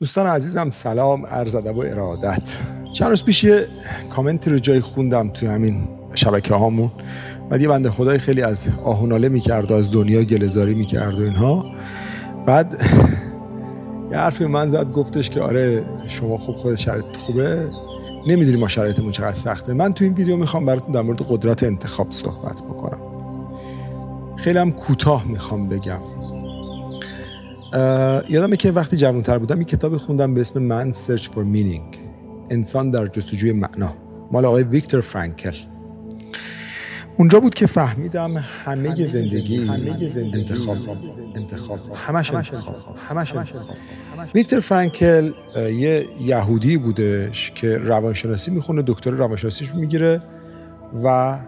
دوستان عزیزم سلام عرض ادب و ارادت. چند روز پیش یه کامنتی رو جای خوندم توی همین شبکه هامون بعد یه بنده خدای خیلی از آهوناله می‌کرد و از دنیا گلزاری می‌کرد و اینها. بعد یه حرفی من زد گفتش که آره شما خوب خود شرایط خوبه. نمی‌دونی ما شرایطمون چقدر سخته. من تو این ویدیو می‌خوام براتون در مورد قدرت انتخاب صحبت بکنم. خیلی هم کوتاه می‌خوام بگم. یادمه که وقتی جوانتر بودم این کتابی خوندم به اسم Man's Search for Meaning انسان در جستجوی معنا مال آقای ویکتور فرانکل. اونجا بود که فهمیدم همه, همه زندگی همه زندگی انتخاب انتخاب همش انتخاب. همش انتخاب. ویکتور فرانکل یه یهودی بودش که روانشناسی می‌خونه دکتر روانشناسیش می‌گیره و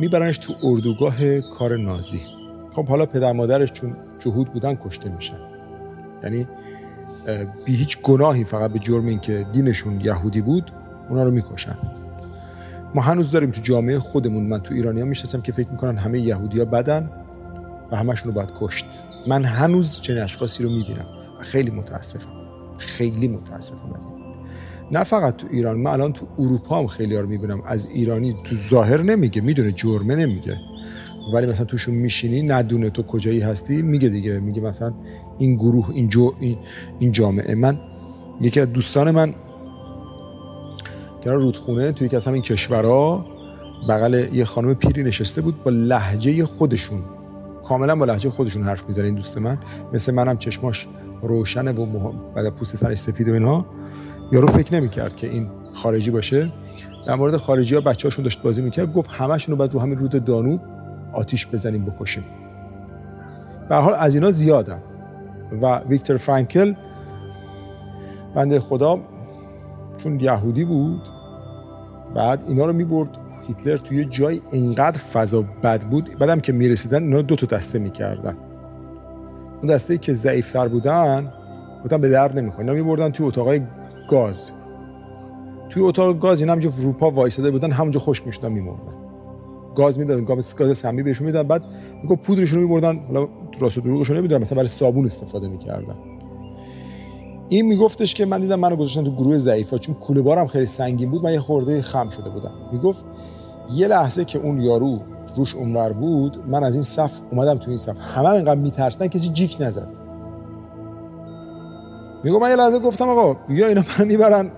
میبرنش تو اردوگاه کار نازی. خب حالا پدر مادرش چون جهود بودن کشته میشن. یعنی بی هیچ گناهی فقط به جرم اینکه دینشون یهودی بود اونا رو می‌کشن. ما هنوز داریم تو جامعه خودمون من تو ایرانی ها می‌شناسم که فکر می‌کنن همه یهودی ها بدن و همشون رو باید کشت. من هنوز چنین اشخاصی رو می‌بینم و خیلی متاسفم. خیلی متاسفم از این. نه فقط تو ایران من الان تو اروپا هم خیلی ها رو می‌بینم. از ایرانی تو ظاهر نمیگه می‌دونه جرمه نمیگه. ولی مثلا توشون میشینی ندونه تو کجایی هستی میگه دیگه میگه مثلا این گروه این, جو این, جامعه. من یکی از دوستان من کنار رودخونه توی یکی از همین کشورها بغل یه خانم پیری نشسته بود با لحجه خودشون. کاملا با لحجه خودشون حرف می‌زنه این دوست من. مثل منم چشماش روشنه و مهم بعد پوست سرش سفید و اینها. یارو فکر نمی‌کرد که این خارجی باشه. در مورد خارجی ها بچه هاشون داشت بازی می‌کرد گفت همشون رو بعد رو همین رود دانوب آتیش بزنیم بکشیم. به حال از اینا زیادن. و ویکتور فرانکل بنده خدا چون یهودی بود بعد اینا رو می‌برد. هیتلر توی جای انقدر فضا بد بود بعدم که می‌رسیدن اینا دو تا دسته می‌کردن. اون دسته که ضعیفتر بودن بودن به درد نمی‌خواد اینا میبردن توی اتاقای گاز. توی اتاق گاز اینا همجا روپا وایساده بودن همونجا خشک می‌شدن میمردن. گاز می‌دادن گاز گاز سمی بهشون می‌دادن. بعد میگه پودرشون رو میبردن حالا راست و دروغشون نمی‌دونم مثلا برای صابون استفاده می‌کردن. این میگفتش که من دیدم منو گذاشتن تو گروه ضعیفا چون کوله بارم خیلی سنگین بود من یه خورده خم شده بودم. می‌گفت یه لحظه که اون یارو روش اونور بود من از این صف اومدم تو این صف. همه اینقدر میترسن کسی جیک نزد. میگم من یه لحظه گفتم آقا یا اینا منو می‌برن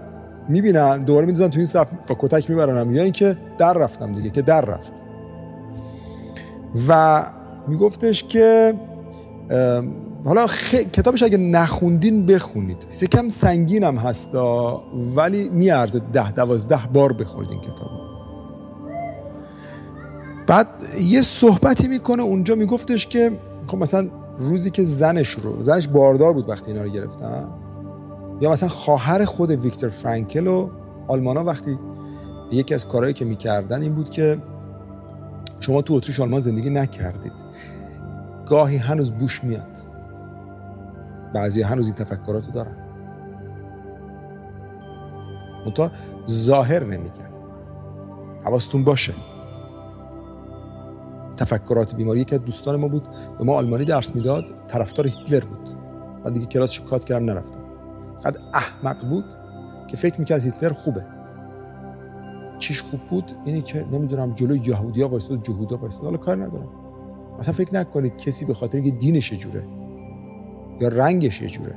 می‌بینن دوباره میدازن تو این صف با کتک میبرنم یا اینکه در رفتم دیگه که در رفت. و میگفتش که حالا خ... کتابش اگه نخوندین بخونید. کم سنگین هم هستا ولی میارزه ده دوازده بار بخورید این کتاب بعد یه صحبتی می‌کنه اونجا میگفتش که خب مثلا روزی که زنش رو زنش باردار بود وقتی اینا رو گرفتن یا مثلا خواهر خود ویکتور فرانکل و آلمانا وقتی یکی از کارهایی که می‌کردن این بود که شما تو اتریش آلمان زندگی نکردید. گاهی هنوز بوش میاد. بعضی هنوز این تفکرات رو دارن. منتها ظاهر نمیگن. حواستون باشه. تفکرات بیماری که دوستان ما بود. به ما آلمانی درس می‌داد. طرفدار هیتلر بود. من دیگه کلاس کات کردم نرفتم. قد احمق بود که فکر می‌کرد هیتلر خوبه. چیش خوب بود اینی که نمی‌دونم جلو یهودیا وایساد جهودا وایساد حالا کار ندارم. اصلا فکر نکنید کسی به خاطر اینکه دینش جوره یا رنگش جوره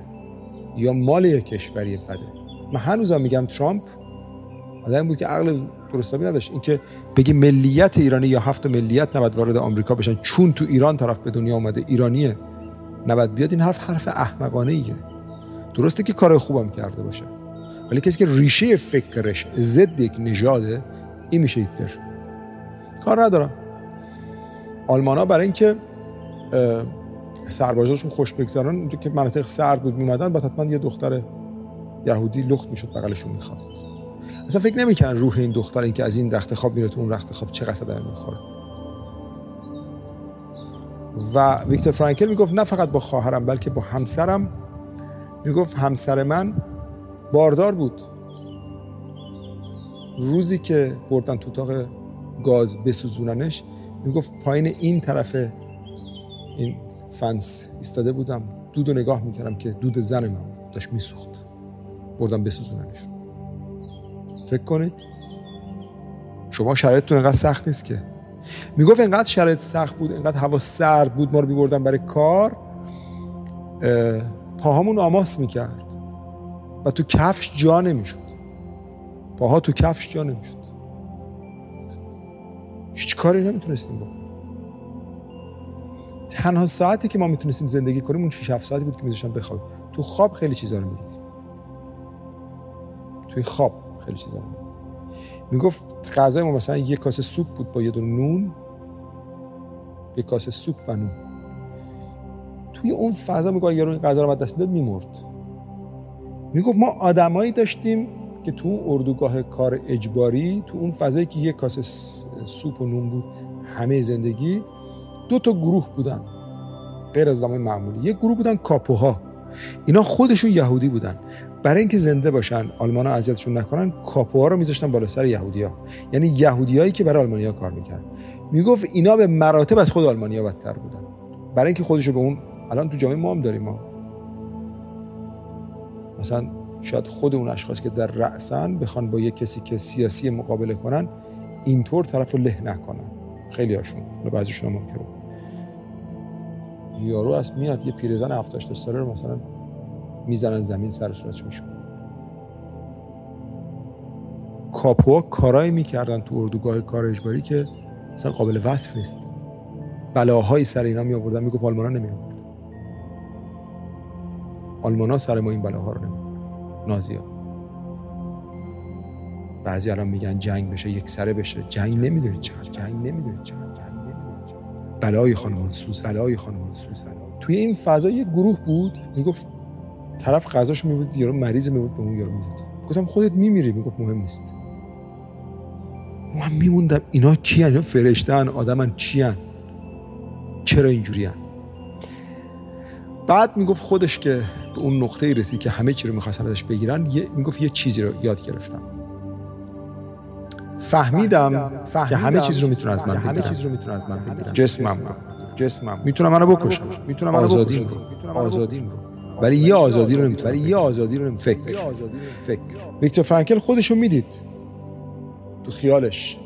یا مال یک کشوری بده. من هنوزم میگم ترامپ آدمی بود که عقل درستابی نداشت. اینکه بگی ملیت ایرانی یا هفت ملیت نباید وارد آمریکا بشن چون تو ایران طرف به دنیا اومده ایرانیه نباید بیاد. این حرف حرف احمقانه ایه درسته که کار خوبم کرده باشه. ولی کسی که ریشه فکرش ضد یک نژاده این میشه هیتلر. کار ندارم. آلمان ها برای اینکه سربازاشون خوش بگذرن اونجا که مناطق سرد بود میمدن بعد حتما یه دختر یهودی لخت می‌شد بغلشون می‌خواد. اصلا فکر نمی‌کنن روح این دختر این که از این رخت خواب میره تو اون رخت خواب چه قصد می‌خوره و ویکتور فرانکل می‌گفت نه فقط با خواهرم بلکه با همسرم. می‌گفت همسر من باردار بود. روزی که بردن تو اتاق گاز بسوزوننش می‌گفت پایین این طرف این فنس ایستاده بودم. دود رو نگاه می‌کردم که دود زن من داشت میسوخت. بردم بسوزوننشون فکر کنید؟ شما شرایطتون انقدر سخت نیست که. می‌گفت انقدر شرایط سخت بود انقدر هوا سرد بود ما رو میبردن برای کار. پاهامون آماس می‌کرد. و تو کفش جا نمی‌شد. پاها تو کفش جا نمی‌شد. هیچ کاری نمی‌تونستیم با تنها ساعتی که ما می‌تونستیم زندگی کنیم اون 6 7 ساعتی بود که میذاشتم بخوابیم. تو خواب خیلی چیزا رو می‌دیدیم. توی خواب خیلی چیزا رو می‌دیدیم. می‌گفت غذای ما مثلا یه کاسه سوپ بود با یه دونه نون یه کاسه سوپ و نون. توی اون فضا میگه یارو این غذا رو دست می‌داد میمرد. می‌گفت ما آدمایی داشتیم که تو اردوگاه کار اجباری تو اون فضایی که یه کاسه سوپ و نون بود همه زندگی دو تا گروه بودن. غیر از آدمای معمولی. یه گروه بودن کاپوها. اینا خودشون یهودی بودن. برای اینکه زنده باشن آلمان ها اذیتشون نکنن کاپوها رو میذاشتن بالا سر یهودیا یعنی یهودیایی که برای آلمانیا کار می‌کردن. می‌گفت اینا به مراتب از خود آلمانیا بدتر بودن. برای اینکه خودشو به اون الان تو جامعه ما هم داریم ما. مثلا شاید خود اون اشخاص که در رأسن بخوان با یه کسی که سیاسی مقابله کنن اینطور طرف رو له نکنن. خیلی هاشون. بعضیشون ممکنه. یارو از میاد یه پیرزن 78 ساله رو مثلا می‌زنن زمین سرش راچ میشون کاپوها کارایی می‌کردن تو اردوگاه کار اجباری که مثلا قابل وصف نیست. بلاهایی سر اینا می آوردن می‌گفت آلمانا آورد آلمانا سر ما این بلاها رو نمی نازیا بعضی الان میگن جنگ بشه یک سره بشه. جنگ نمی‌دونید چقدر جنگ. نمی‌دونید چقدر بلای خانمان سوز بلای خانمان سوز توی این فضا یه گروه بود می‌گفت طرف غذاشو میبود یارو مریض میبود به اون یارو می‌داد. گفتم خودت میمیری؟ می‌گفت مهم نیست. من میموندم اینا کیان؟ اینا فرشتن آدمن چیان؟ چرا اینجوری بعد می‌گفت خودش که به اون نقطه رسید که همه چی رو می‌خواستن ازش بگیرن یه می‌گفت یه چیزی رو یاد گرفتم. فهمیدم, که همه چیز رو می‌تونه از من بگیرن همه چیز رو می‌تونه از من بگیرن. جسمم. رو جسمم. می‌تونم منو بکشم. می‌تونم آزادیم رو. آزادیم رو. ولی یه آزادی رو نمی‌تونم. ولی یه آزادی رو فکر. فکر. ویکتور فرانکل خودش رو می‌دید. تو خیالش.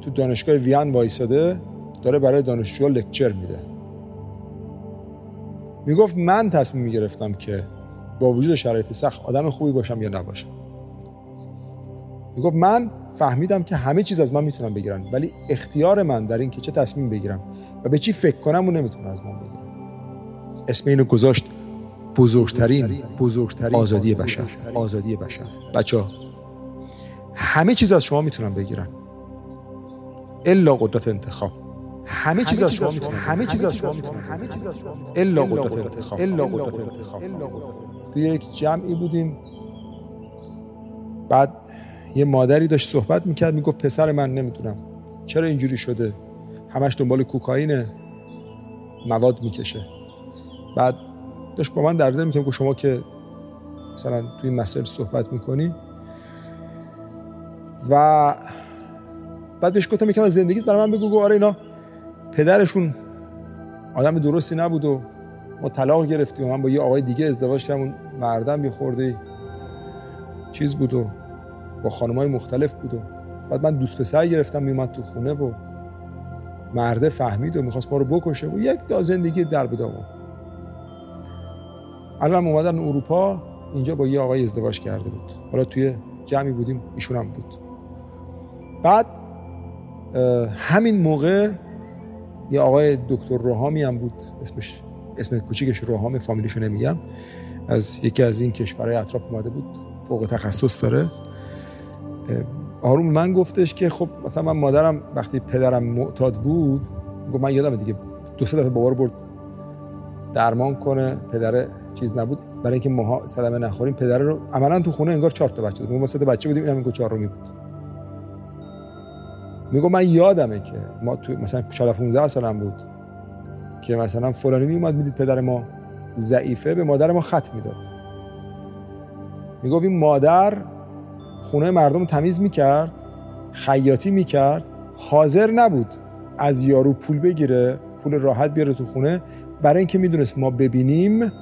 تو دانشگاه وین وایساده داره برای دانشجوها لکچر میده. می‌گفت من تصمیم می‌گرفتم که با وجود شرایط سخت آدم خوبی باشم یا نباشم. می‌گفت من فهمیدم که همه چیز از من می‌تونم بگیرن ولی اختیار من در این که چه تصمیم بگیرم و به چی فکر کنم و نمی‌تونه از من بگیرم اسم اینو گذاشت بزرگترین بزرگترین آزادی بشر. آزادی بشر. بچه همه چیز از شما می‌تونن بگیرن. الا قدرت انتخاب. همه چیز از شما می‌تونن همه چیز از شما می‌تونن همه چیز از شما الا قدرت انتخاب. الا قدرت انتخاب. توی یک جمعی بودیم. بعد یه مادری داشت صحبت می‌کرد می‌گفت پسر من نمی‌دونم چرا اینجوری شده. همش دنبال کوکائین مواد می‌کشه. بعد داشت با من در دل می‌کنم شما که مثلا توی این مسائل صحبت می‌کنی. و بعد بهش گفتم یکم از زندگیت برای من بگو آره اینا پدرشون آدم درستی نبود و ما طلاق گرفتیم و من با یه آقای دیگه ازدواج کردم اون مردم یه خورده چیز بود و با های مختلف بود و بعد من دوست پسر گرفتم میومد تو خونه و مرده فهمید و می‌خواست ما رو بکشه و یک دا زندگی در بدامون الان اومدن اروپا اینجا با یه آقای ازدواج کرده بود. حالا توی جمعی بودیم ایشون هم بود. بعد همین موقع یه آقای دکتر روحامی هم بود. اسمش اسم کوچیکش روحام فامیلیشو نمیگم. از یکی از این کشورهای اطراف اومده بود. فوق تخصص داره. آروم من گفتش که خب مثلا من مادرم وقتی پدرم معتاد بود گفت من یادم دیگه دو سه دفعه بابا رو برد درمان کنه پدر چیز نبود. برای اینکه ماها صدمه نخوریم پدر رو عملا تو خونه انگار چهار تا بچه بود. ما سه تا بچه بودیم اینم انگار چهارمی بود. میگم من یادمه که ما تو مثلا 14 15 سالم بود که مثلا فلانی می اومد می‌دید پدر ما ضعیفه به مادر ما خط می‌داد. می‌گفت این مادر خونه مردم تمیز می‌کرد خیاطی می‌کرد حاضر نبود از یارو پول بگیره پول راحت بیاره تو خونه برای اینکه می‌دونست ما ببینیم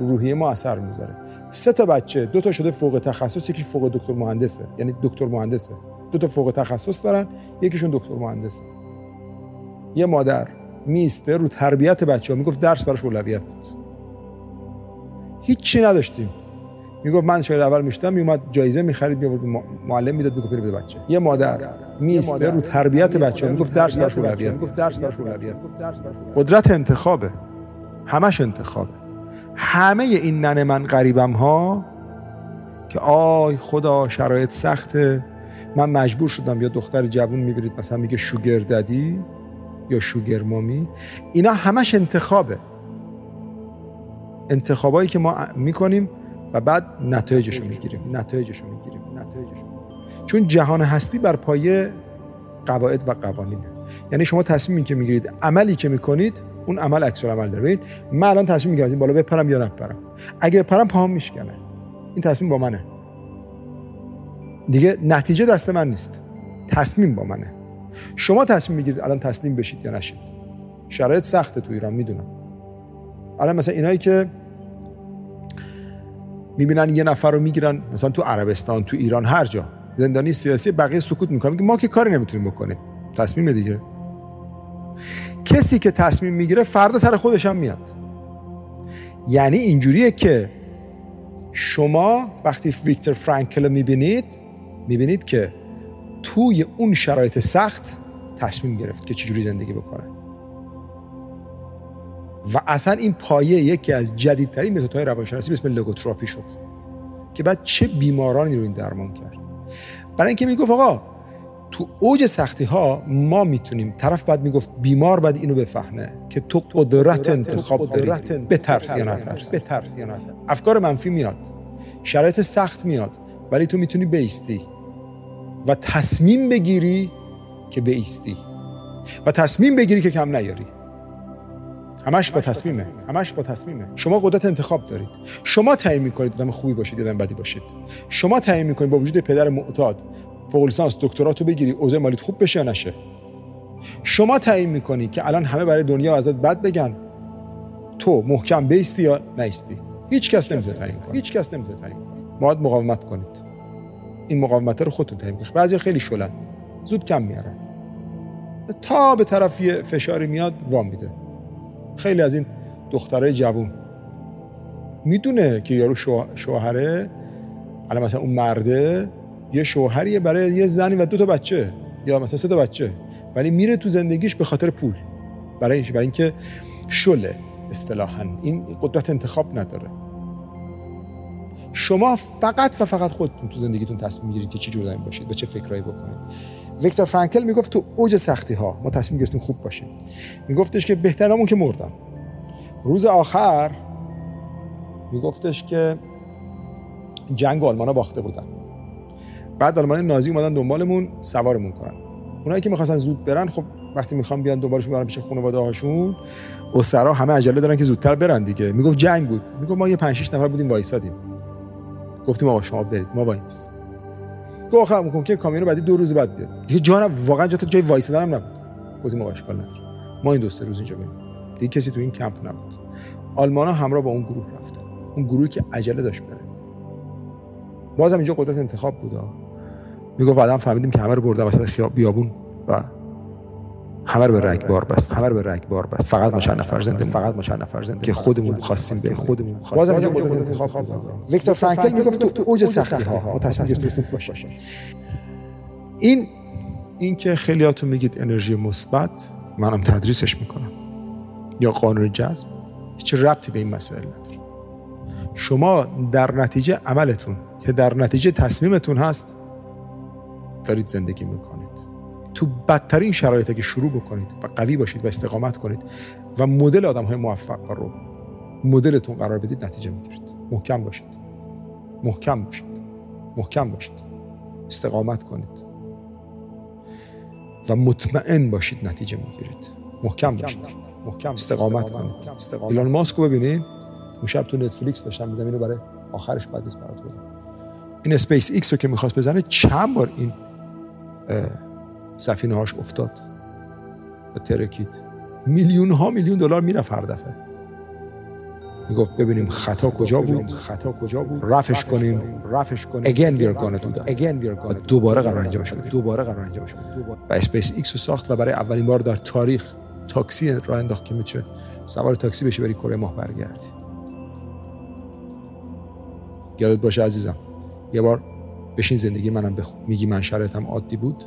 روحیه ما اثر می‌ذاره. سه تا بچه دو تا شده فوق تخصص یکی فوق دکتر مهندسه یعنی دکتر مهندسه. دو تا فوق تخصص دارن یکیشون دکتر مهندسه. یه مادر میسته رو تربیت بچه ها می‌گفت درس براش اولویت بود. هیچی نداشتیم. می‌گفت من شاید اول میشتم میومد جایزه می‌خرید میورد معلم می‌داد می‌گفت به بچه. یه مادر میسته رو تربیت بچه ها می‌گفت درس براش اولویت می‌گفت درس براش اولویت قدرت انتخابه. همش انتخابه همه این نن من غریبم ها که آی خدا شرایط سخته. من مجبور شدم یا دختر جوون می‌برید مثلا میگه شوگر ددی یا شوگر مامی. اینا همش انتخابه. انتخابایی که ما می‌کنیم و بعد نتایجش رو می‌گیریم. نتایجش رو می‌گیریم. نتایجش چون جهان هستی بر پایه قواعد و قوانینه. یعنی شما تصمیمی که می‌گیرید عملی که می‌کنید اون عمل عکس عمل داره. ببین من الان تصمیم می‌گیرم از بالا بپرم یا نپرم. اگه بپرم پاهم میشکنه. این تصمیم با منه. دیگه نتیجه دست من نیست. تصمیم با منه. شما تصمیم می‌گیرید الان تسلیم بشید یا نشید. شرایط سخته تو ایران می‌دونم. الان مثلا اینایی که می‌بینن یه نفر رو می‌گیرن مثلا تو عربستان تو ایران هر جا. زندانی سیاسی بقیه سکوت می‌کنن. ما که کاری نمی‌تونیم بکنیم. تصمیم دیگه. کسی که تصمیم می‌گیره فردا سر خودش هم میاد. یعنی اینجوریه که شما وقتی ویکتور فرانکل رو می‌بینید می‌بینید که توی اون شرایط سخت تصمیم گرفت که چجوری زندگی بکنه. و اصلا این پایه یکی از جدیدترین متدهای روانشناسی به اسم لوگوتراپی شد که بعد چه بیمارانی رو این درمان کرد. برای اینکه می‌گفت آقا تو اوج سختی ها ما می‌تونیم طرف بعد می‌گفت بیمار بعد اینو بفهمه که تو قدرت انتخاب داری بترس یا نترس. افکار منفی میاد. شرایط سخت میاد. ولی تو می‌تونی بیستی. و تصمیم بگیری که بیستی و تصمیم بگیری که کم نیاری. همش با تصمیمه. همش با تصمیمه. شما قدرت انتخاب دارید. شما تعیین می‌کنید آدم خوبی باشید یا بدی باشید. شما تعیین می‌کنید با وجود پدر معتاد فوق لیسانس دکتراتو بگیری اوضاع مالیت خوب بشه یا نشه. شما تعیین می‌کنی که الان همه برای دنیا ازت بد بگن تو محکم بیستی یا نیستی. هیچ کس نمی‌تونه تعیین کنه. هیچ کس نمی‌تونه تعیین کنه. مقاومت کنید. این مقاومت رو خودتون تعیین کنید. بعضی خیلی شلن. زود کم میارن. تا به طرف فشاری میاد وام میده. خیلی از این دخترای جوون. می‌دونه که یارو شوهره؟ الان مثلا اون مرده یه شوهریه برای یه زنی و دو تا بچه. یا مثلا سه تا بچه. ولی میره تو زندگیش به خاطر پول. برای برای اینکه شله اصطلاحا. این قدرت انتخاب نداره. شما فقط و فقط خودتون تو زندگیتون تصمیم می‌گیرید که چی جور باشید و چه فکرایی بکنید. ویکتور فرانکل می‌گفت تو اوج سختی ها ما تصمیم گرفتیم خوب باشیم. میگفتش که بهترمون که مردن. روز آخر میگفتش که جنگ آلمان ها باخته بودن. بعد آلمان نازی اومدن دنبالمون سوارمون کنن. اونایی که می‌خواستن زود برن خب وقتی می‌خوام بیان دنبالشون برن پیش خانواده هاشون اسرا همه عجله دارن که زودتر برن دیگه. می‌گفت جنگ بود. می‌گفت ما یه 5 6 نفر بودیم وایسادیم. گفتیم آقا شما برید ما وایس گفت آخه میگم که کامیون بعدی دو روز بعد بیاد. دیگه جانم واقعا جات جای وایسادن هم نبود. گفتیم آقا اشکال نداره. ما این دو سه روز اینجا بریم دیگه کسی تو این کمپ نبود. آلمانا همراه با اون گروه رفتن اون گروهی که عجله داشت بره. بازم اینجا قدرت انتخاب بود می‌گفت بعدم فهمیدیم که همه رو برده وسط خیاب بیابون و همه رو به رگبار بست همه رو به رگبار بست فقط ما چند نفر زنده فقط ما چند نفر زنده که خودمون خواستیم به خودمون بازم اینجا قدرت انتخاب بود ویکتور فرانکل می‌گفت تو اوج سختی. ها ما تصمیم گرفتیم خوب باشه. این این که خیلیاتون میگید انرژی مثبت منم تدریسش می‌کنم. یا قانون جذب. هیچ ربطی به این مسئله نداره. شما در نتیجه عملتون که در نتیجه تصمیمتون هست دارید زندگی می‌کنید. تو بدترین شرایط که شروع بکنید و قوی باشید و استقامت کنید و مدل آدم های موفق رو مدلتون قرار بدید نتیجه می‌گیرید. محکم باشید. محکم باشید. محکم باشید. استقامت کنید. و مطمئن باشید نتیجه می‌گیرید. محکم باشید. محکم استقامت کنید. ایلان ماسک رو ببینید. اون شب تو نتفلیکس داشتم می‌دیدم اینو برای آخرش بعد نیست برات این اسپیس ایکس رو که می‌خواست بزنه چند بار این سفینه هاش افتاد و ترکید. میلیون ها میلیون دلار می‌رفت هر دفعه. می‌گفت ببینیم خطا کجا بود. خطا کجا بود. رفعش کنیم. رفعش کنیم. Again we are gonna do that. Again we are gonna دوباره قرار انجامش بدیم. دوباره قرار انجامش بدیم. و اسپیس ایکس رو ساخت و برای اولین بار در تاریخ تاکسی راه انداخت که میشه سوار تاکسی بشی بری کره ماه برگردی یادت باشه عزیزم یه بار بشین زندگی منم بخون. میگی من شرایطم عادی بود؟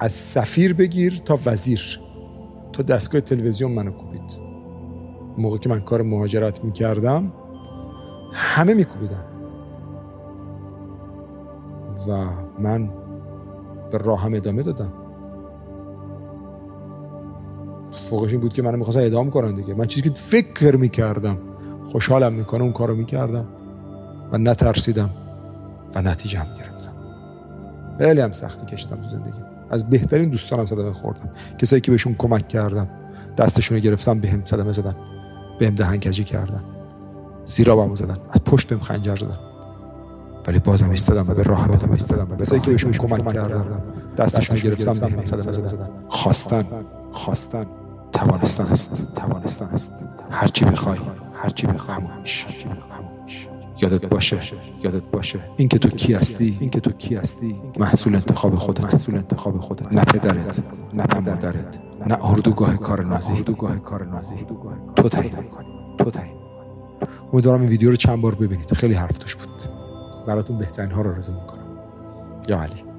از سفیر بگیر تا وزیر. تا دستگاه تلویزیون منو کوبید. موقع که من کار مهاجرت می‌کردم همه میکوبیدن. و من به راهم ادامه دادم. فوقش این بود که منو می‌خواستن ادام کنن دیگه. من چیزی که فکر می‌کردم خوشحالم می‌کنه اون کارو می‌کردم و نترسیدم و نتیجه هم گرفتم. خیلی هم سختی کشیدم تو زندگی از بهترین دوستانم صدمه خوردم. کسایی که بهشون کمک کردم دستشون رو گرفتم به هم صدمه زدن. بهم دهنکجی کردن. زیرا بامو زدن. از پشت بهم خنجر زدن. ولی بازم ایستادم و به راه هم ایستادم کسایی که بهشون کمک کردم دستشون رو گرفتم به هم صدمه زدن. خواستن. خواستن. توانستن است. توانستن است. هرچی بخوای هرچی بخوای. همون یادت باشه. یادت باشه. اینکه تو کی هستی؟ اینکه تو کی هستی؟ محصول انتخاب خودت. محصول انتخاب خودت. نه پدرت نه مادرت نه اردوگاه کار نازی. اردوگاه کار نازی. تو تعیین می‌کنی. تو تعیین امیدوارم این ویدیو رو چند بار ببینید. خیلی حرف توش بود. براتون بهترین ها رو آرزو می‌کنم. یا علی.